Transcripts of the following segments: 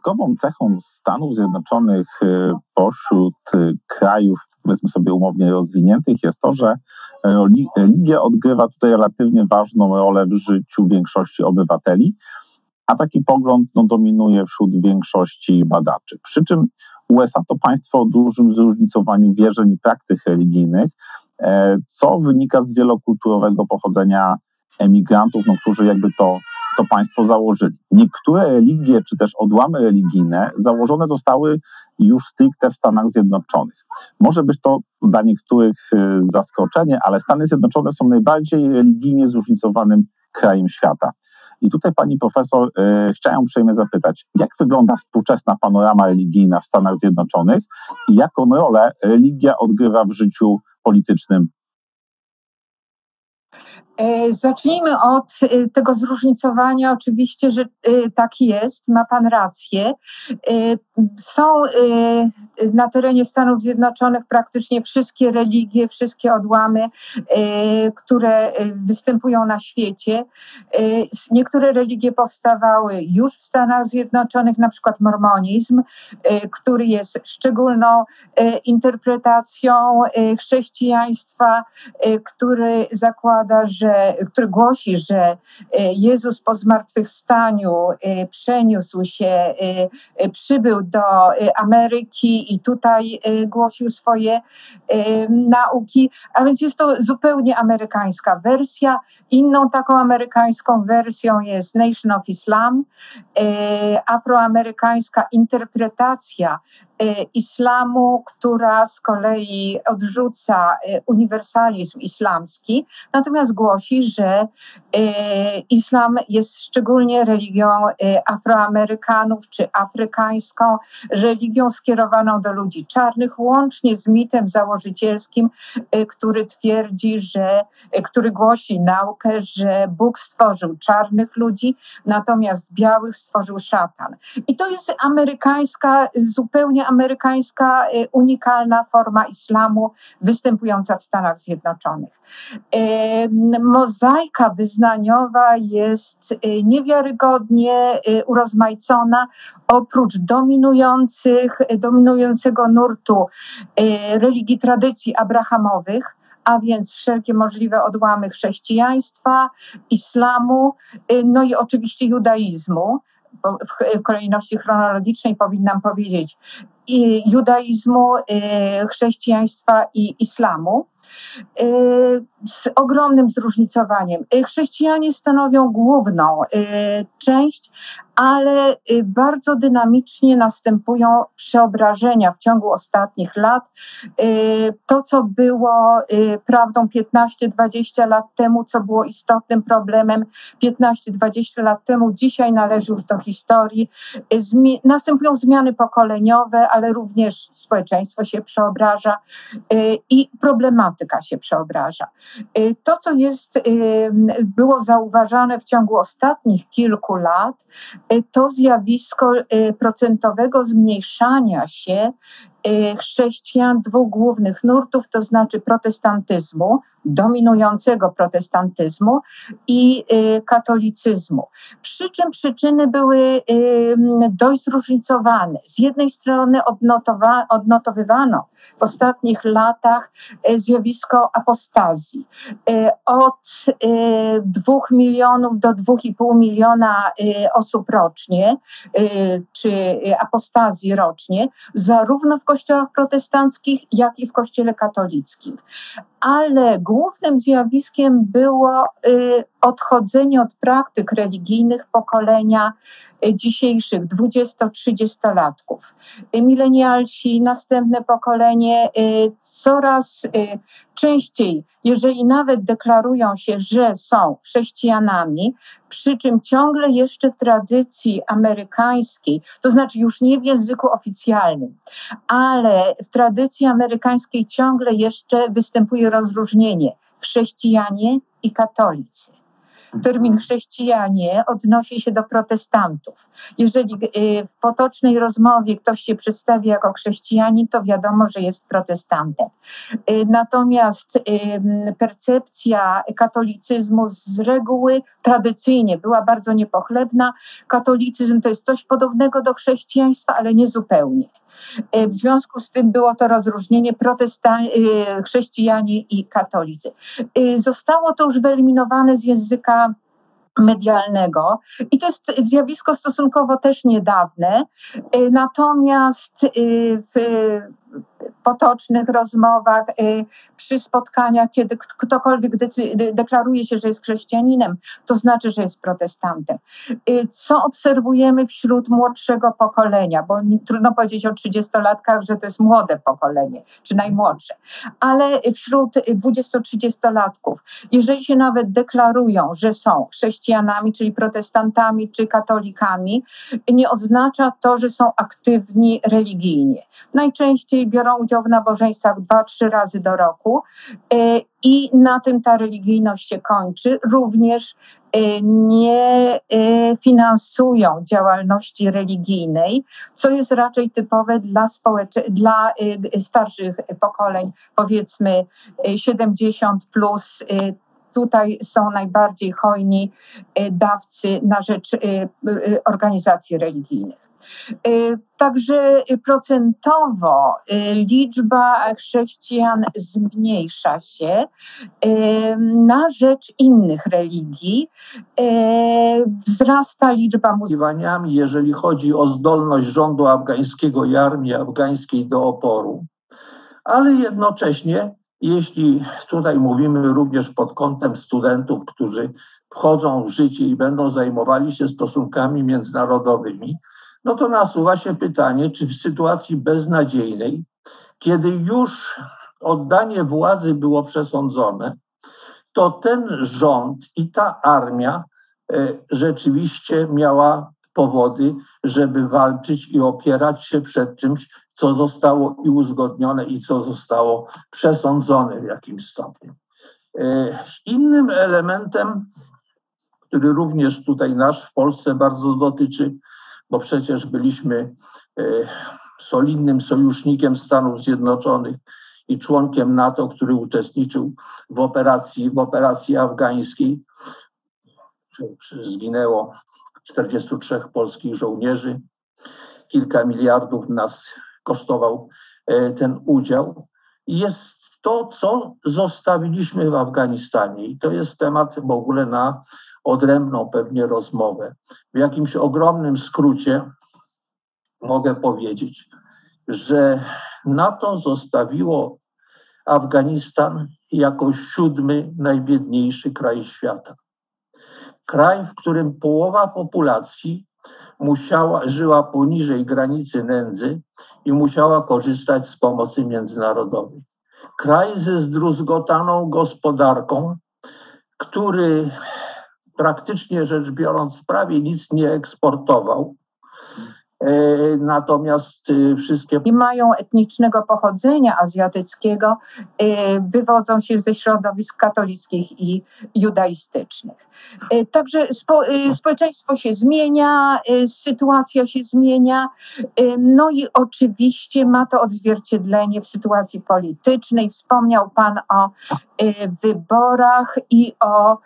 wyjątkową cechą Stanów Zjednoczonych pośród krajów, powiedzmy sobie umownie rozwiniętych, jest to, że religia odgrywa tutaj relatywnie ważną rolę w życiu większości obywateli, a taki pogląd no, dominuje wśród większości badaczy. Przy czym USA to państwo o dużym zróżnicowaniu wierzeń i praktyk religijnych, e, co wynika z wielokulturowego pochodzenia emigrantów, no, którzy jakby to, to państwo założyli. Niektóre religie, czy też odłamy religijne założone zostały już stricte w Stanach Zjednoczonych. Może być to dla niektórych e, zaskoczenie, ale Stany Zjednoczone są najbardziej religijnie zróżnicowanym krajem świata. I tutaj pani profesor e, chciałem uprzejmie zapytać, jak wygląda współczesna panorama religijna w Stanach Zjednoczonych i jaką rolę religia odgrywa w życiu politycznym zacznijmy od e, tego zróżnicowania. Oczywiście, że e, tak jest, ma Pan rację. Są na terenie Stanów Zjednoczonych praktycznie wszystkie religie, wszystkie odłamy, które występują na świecie. Niektóre religie powstawały już w Stanach Zjednoczonych, na przykład mormonizm, który jest szczególną interpretacją chrześcijaństwa, który zakłada, że że, który głosi, że e, Jezus po zmartwychwstaniu e, przeniósł się, e, przybył do Ameryki i tutaj głosił swoje nauki, a więc jest to zupełnie amerykańska wersja. Inną taką amerykańską wersją jest Nation of Islam, afroamerykańska interpretacja islamu, która z kolei odrzuca e, uniwersalizm islamski, natomiast głosi, że e, islam jest szczególnie religią afroamerykanów czy afrykańską, religią skierowaną do ludzi czarnych, łącznie z mitem założycielskim, który twierdzi, że, który głosi naukę, że Bóg stworzył czarnych ludzi, natomiast białych stworzył szatan. I to jest amerykańska, zupełnie amerykańska y, unikalna forma islamu występująca w Stanach Zjednoczonych. Mozaika wyznaniowa jest y, niewiarygodnie y, urozmaicona. Oprócz dominujących, dominującego nurtu religii tradycji abrahamowych, a więc wszelkie możliwe odłamy chrześcijaństwa, islamu, no i oczywiście judaizmu w kolejności chronologicznej powinnam powiedzieć, judaizmu, y, chrześcijaństwa i islamu. Y, z ogromnym zróżnicowaniem. Y, chrześcijanie stanowią główną część, ale bardzo dynamicznie następują przeobrażenia w ciągu ostatnich lat. To, co było prawdą 15-20 lat temu, co było istotnym problemem 15-20 lat temu, dzisiaj należy już do historii. Następują zmiany pokoleniowe, ale również społeczeństwo się przeobraża i problematyka się przeobraża. Y, to, co jest, y, było zauważane w ciągu ostatnich kilku lat, y, to zjawisko procentowego zmniejszania się chrześcijan dwóch głównych nurtów, to znaczy protestantyzmu, dominującego protestantyzmu i katolicyzmu. Przy czym przyczyny były dość zróżnicowane. Z jednej strony odnotowa- odnotowywano w ostatnich latach zjawisko apostazji. Od dwóch milionów do dwóch i pół miliona osób rocznie, czy apostazji rocznie, zarówno w kościołach protestanckich, jak i w kościele katolickim. Ale głównym zjawiskiem było y, odchodzenie od praktyk religijnych pokolenia dzisiejszych 20-30-latków. Milenialsi, następne pokolenie y, coraz częściej, jeżeli nawet deklarują się, że są chrześcijanami, przy czym ciągle jeszcze w tradycji amerykańskiej, to znaczy już nie w języku oficjalnym, ale w tradycji amerykańskiej ciągle jeszcze występuje rozróżnienie chrześcijanie i katolicy. Termin chrześcijanie odnosi się do protestantów. Jeżeli y, w potocznej rozmowie ktoś się przedstawi jako chrześcijanin, to wiadomo, że jest protestantem. Y, natomiast percepcja katolicyzmu z reguły tradycyjnie była bardzo niepochlebna. Katolicyzm to jest coś podobnego do chrześcijaństwa, ale nie zupełnie. Y, w związku z tym było to rozróżnienie protestan- chrześcijanie i katolicy. Zostało to już wyeliminowane z języka medialnego. I to jest zjawisko stosunkowo też niedawne. Natomiast w potocznych rozmowach, y, przy spotkaniach, kiedy ktokolwiek deklaruje się, że jest chrześcijaninem, to znaczy, że jest protestantem. Y, co obserwujemy wśród młodszego pokolenia, bo trudno powiedzieć o 30-latkach, że to jest młode pokolenie, czy najmłodsze, ale wśród 20-30-latków, jeżeli się nawet deklarują, że są chrześcijanami, czyli protestantami, czy katolikami, nie oznacza to, że są aktywni religijnie. Najczęściej biorą udział w nabożeństwach dwa, trzy razy do roku e, i na tym ta religijność się kończy. Również e, nie e, finansują działalności religijnej, co jest raczej typowe dla, społecze- dla starszych pokoleń, powiedzmy 70 plus. Tutaj są najbardziej hojni dawcy na rzecz organizacji religijnych. Y, także procentowo y, liczba chrześcijan zmniejsza się y, na rzecz innych religii. Wzrasta liczba muzułmanów. Jeżeli chodzi o zdolność rządu afgańskiego i armii afgańskiej do oporu, ale jednocześnie, jeśli tutaj mówimy również pod kątem studentów, którzy wchodzą w życie i będą zajmowali się stosunkami międzynarodowymi, no to nasuwa się pytanie, czy w sytuacji beznadziejnej, kiedy już oddanie władzy było przesądzone, to ten rząd i ta armia e, rzeczywiście miała powody, żeby walczyć i opierać się przed czymś, co zostało i uzgodnione, i co zostało przesądzone w jakimś stopniu. E, innym elementem, który również tutaj nasz w Polsce bardzo dotyczy, bo przecież byliśmy e, solidnym sojusznikiem Stanów Zjednoczonych i członkiem NATO, który uczestniczył w operacji, w operacji afgańskiej. Zginęło 43 polskich żołnierzy. Kilka miliardów nas kosztował e, ten udział. Jest to, co zostawiliśmy w Afganistanie. I to jest temat w ogóle na odrębną pewnie rozmowę. W jakimś ogromnym skrócie mogę powiedzieć, że NATO zostawiło Afganistan jako siódmy najbiedniejszy kraj świata. Kraj, w którym połowa populacji musiała, żyła poniżej granicy nędzy i musiała korzystać z pomocy międzynarodowej. Kraj ze zdruzgotaną gospodarką, który praktycznie rzecz biorąc prawie nic nie eksportował. E, natomiast e, wszystkie. I mają etnicznego pochodzenia azjatyckiego, e, wywodzą się ze środowisk katolickich i judaistycznych. Także spo, społeczeństwo się zmienia, sytuacja się zmienia, no i oczywiście ma to odzwierciedlenie w sytuacji politycznej. Wspomniał Pan o wyborach i o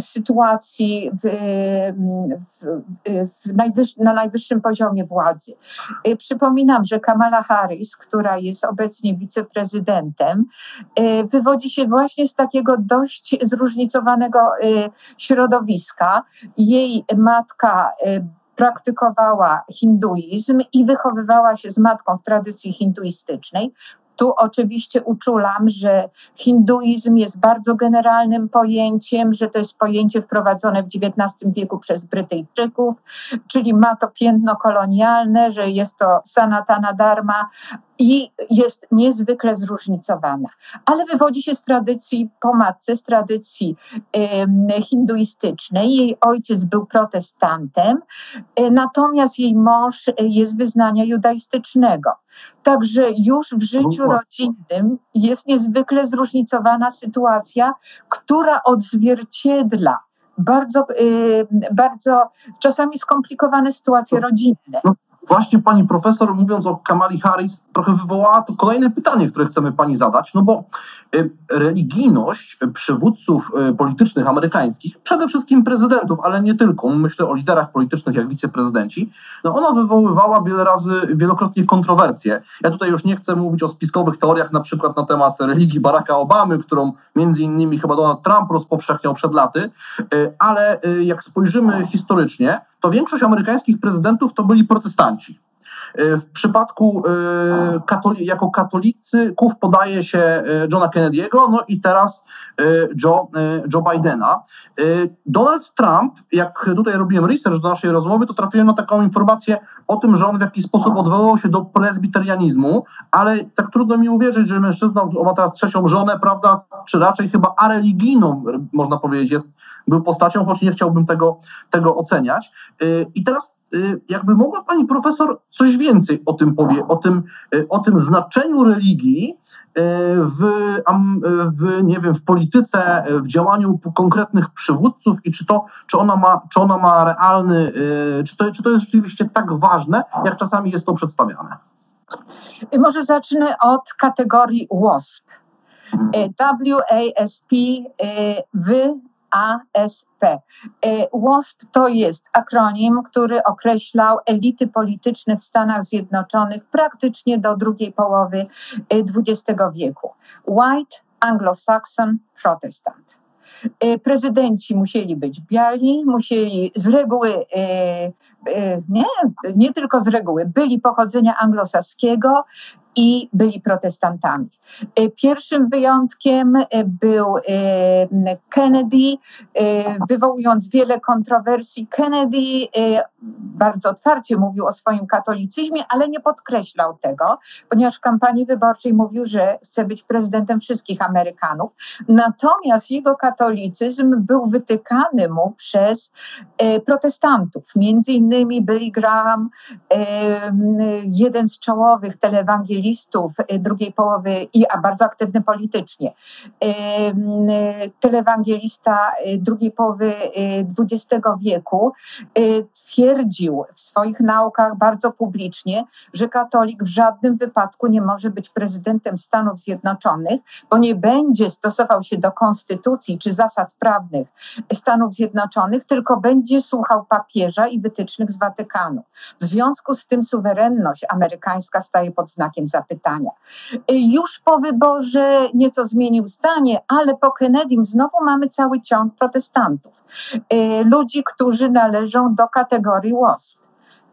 sytuacji w, w, w najwyż, na najwyższym poziomie władzy. Y, przypominam, że Kamala Harris, która jest obecnie wiceprezydentem, y, wywodzi się właśnie z takiego dość zróżnicowanego y, środowiska. Jej matka praktykowała hinduizm i wychowywała się z matką w tradycji hinduistycznej. Tu oczywiście uczulam, że hinduizm jest bardzo generalnym pojęciem, że to jest pojęcie wprowadzone w XIX wieku przez Brytyjczyków, czyli ma to piętno kolonialne, że jest to sanatana dharma i jest niezwykle zróżnicowana, ale wywodzi się z tradycji po matce, z tradycji hinduistycznej. Jej ojciec był protestantem, e, natomiast jej mąż jest wyznania judaistycznego. Także już w życiu rodzinnym jest niezwykle zróżnicowana sytuacja, która odzwierciedla bardzo, bardzo czasami skomplikowane sytuacje rodzinne. No, właśnie pani profesor, mówiąc o Kamali Harris, trochę wywołała to kolejne pytanie, które chcemy pani zadać, no bo y, religijność przywódców y, politycznych amerykańskich, przede wszystkim prezydentów, ale nie tylko, myślę o liderach politycznych jak wiceprezydenci, no ona wywoływała wiele razy, wielokrotnie kontrowersje. Ja tutaj już nie chcę mówić o spiskowych teoriach, na przykład na temat religii Baracka Obamy, którą między innymi chyba Donald Trump rozpowszechniał przed laty, y, ale jak spojrzymy historycznie, to większość amerykańskich prezydentów to byli protestanci. E, w przypadku e, katoli jako katolicyków podaje się e, Johna Kennedy'ego, no i teraz Joe, Joe Bidena. Donald Trump, jak tutaj robiłem research do naszej rozmowy, to trafiłem na taką informację o tym, że on w jakiś sposób odwoływał się do prezbiterianizmu, ale tak trudno mi uwierzyć, że mężczyzna ma teraz trzecią żonę, prawda, czy raczej chyba areligijną, można powiedzieć, jest, był postacią, choć nie chciałbym tego, tego oceniać. I teraz jakby mogła pani profesor coś więcej o tym powie, o tym, y, o tym znaczeniu religii y, w, w, nie wiem, w polityce, w działaniu konkretnych przywódców i czy to, czy ona ma, czy ona ma realny, czy to, czy to jest rzeczywiście tak ważne, jak czasami jest to przedstawiane? Może zacznę od kategorii WASP. Mhm. WASP, wy ASP. E, WASP to jest akronim, który określał elity polityczne w Stanach Zjednoczonych praktycznie do drugiej połowy XX e, wieku. White, Anglo-Saxon, Protestant. E, prezydenci musieli być biali, musieli z reguły, nie, nie tylko z reguły, byli pochodzenia anglosaskiego, i byli protestantami. E, pierwszym wyjątkiem e, był Kennedy, wywołując wiele kontrowersji. Kennedy bardzo otwarcie mówił o swoim katolicyzmie, ale nie podkreślał tego, ponieważ w kampanii wyborczej mówił, że chce być prezydentem wszystkich Amerykanów. Natomiast jego katolicyzm był wytykany mu przez protestantów, między innymi Billy Graham, jeden z czołowych telewangelistów, ewangelistów y, drugiej połowy, i, a bardzo aktywny politycznie. Telewangelista y, drugiej połowy XX y, wieku twierdził w swoich naukach bardzo publicznie, że katolik w żadnym wypadku nie może być prezydentem Stanów Zjednoczonych, bo nie będzie stosował się do konstytucji czy zasad prawnych Stanów Zjednoczonych, tylko będzie słuchał papieża i wytycznych z Watykanu. W związku z tym suwerenność amerykańska staje pod znakiem zapytania. Już po wyborze nieco zmienił zdanie, ale po Kennedym znowu mamy cały ciąg protestantów. E, ludzi, którzy należą do kategorii WOSP.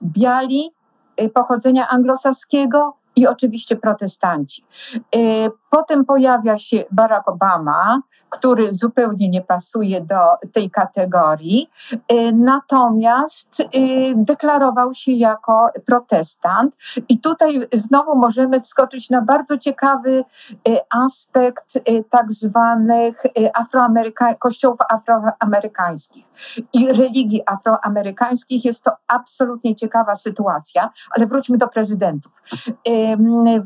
Biali, e, pochodzenia anglosaskiego, i oczywiście protestanci. E, potem pojawia się Barack Obama, który zupełnie nie pasuje do tej kategorii, e, natomiast e, deklarował się jako protestant. I tutaj znowu możemy wskoczyć na bardzo ciekawy aspekt tak zwanych afroameryka- kościołów afroamerykańskich i religii afroamerykańskich. Jest to absolutnie ciekawa sytuacja, ale wróćmy do prezydentów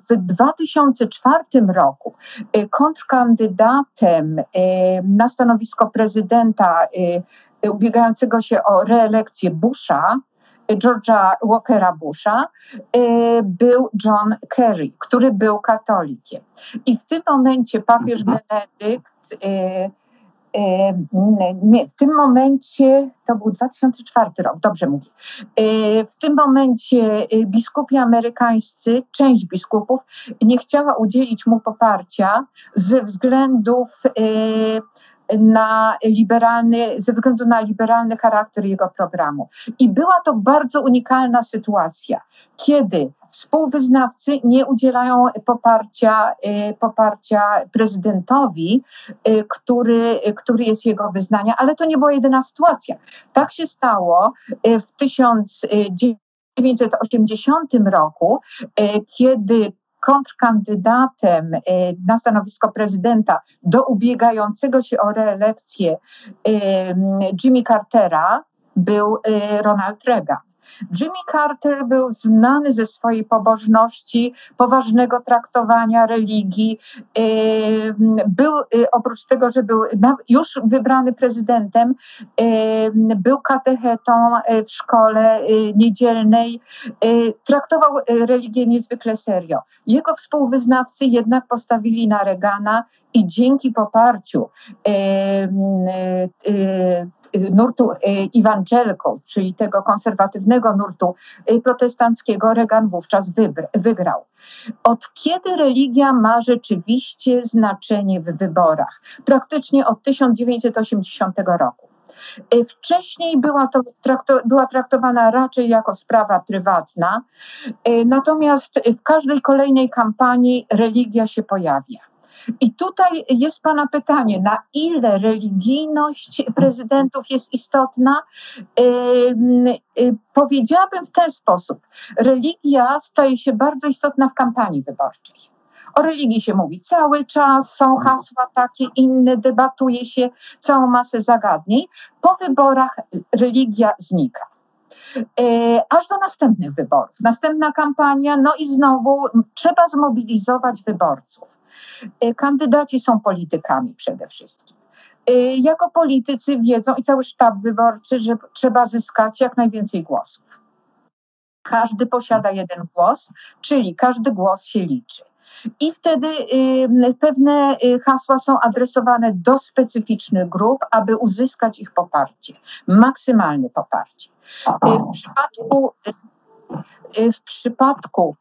w 2004 roku y, kontrkandydatem y, na stanowisko prezydenta y, ubiegającego się o reelekcję Busha, George'a Walkera Busha, był John Kerry, który był katolikiem. I w tym momencie papież mhm. Benedykt nie, w tym momencie, to był 2004 rok, dobrze mówię, w tym momencie y, biskupi amerykańscy, część biskupów nie chciała udzielić mu poparcia ze względów y, na liberalny, ze względu na liberalny charakter jego programu. I była to bardzo unikalna sytuacja, kiedy współwyznawcy nie udzielają poparcia, y, poparcia prezydentowi, y, który, który jest jego wyznania, ale to nie była jedyna sytuacja. Tak się stało y, w 1980 roku, kiedy kontrkandydatem y, na stanowisko prezydenta do ubiegającego się o reelekcję y, Jimmy Cartera był y, Ronald Reagan. Jimmy Carter był znany ze swojej pobożności, poważnego traktowania religii. Był, oprócz tego, że był już wybrany prezydentem, był katechetą w szkole niedzielnej, traktował religię niezwykle serio. Jego współwyznawcy jednak postawili na Reagana i dzięki poparciu nurtu evangelical, czyli tego konserwatywnego nurtu protestanckiego, Reagan wówczas wygrał. Od kiedy religia ma rzeczywiście znaczenie w wyborach? Praktycznie od 1980 roku. Wcześniej była, to była traktowana raczej jako sprawa prywatna, natomiast w każdej kolejnej kampanii religia się pojawia. I tutaj jest Pana pytanie, na ile religijność prezydentów jest istotna? Powiedziałabym w ten sposób. Religia staje się bardzo istotna w kampanii wyborczej. O religii się mówi cały czas, są hasła takie, inne, debatuje się całą masę zagadnień. Po wyborach religia znika. Aż do następnych wyborów. Następna kampania, no i znowu trzeba zmobilizować wyborców. Y, kandydaci są politykami przede wszystkim. Y, jako politycy wiedzą i cały sztab wyborczy, że trzeba zyskać jak najwięcej głosów. Każdy posiada jeden głos, czyli każdy głos się liczy. I wtedy y, pewne hasła są adresowane do specyficznych grup, aby uzyskać ich poparcie, maksymalne poparcie. W przypadku, w przypadku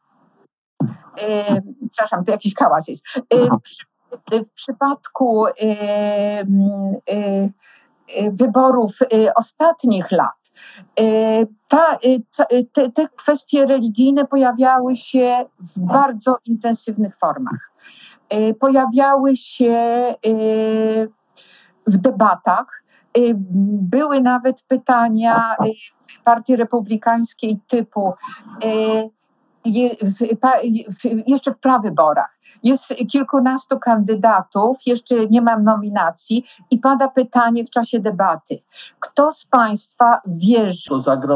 przepraszam, to jakiś hałas jest. E, w, przy, w przypadku e, wyborów ostatnich lat, ta, te, te kwestie religijne pojawiały się w bardzo intensywnych formach. Pojawiały się w debatach. Były nawet pytania w Partii Republikańskiej typu jeszcze w prawyborach. Jest kilkunastu kandydatów, jeszcze nie mam nominacji i pada pytanie w czasie debaty. Kto z Państwa wierzy? To zagrożenie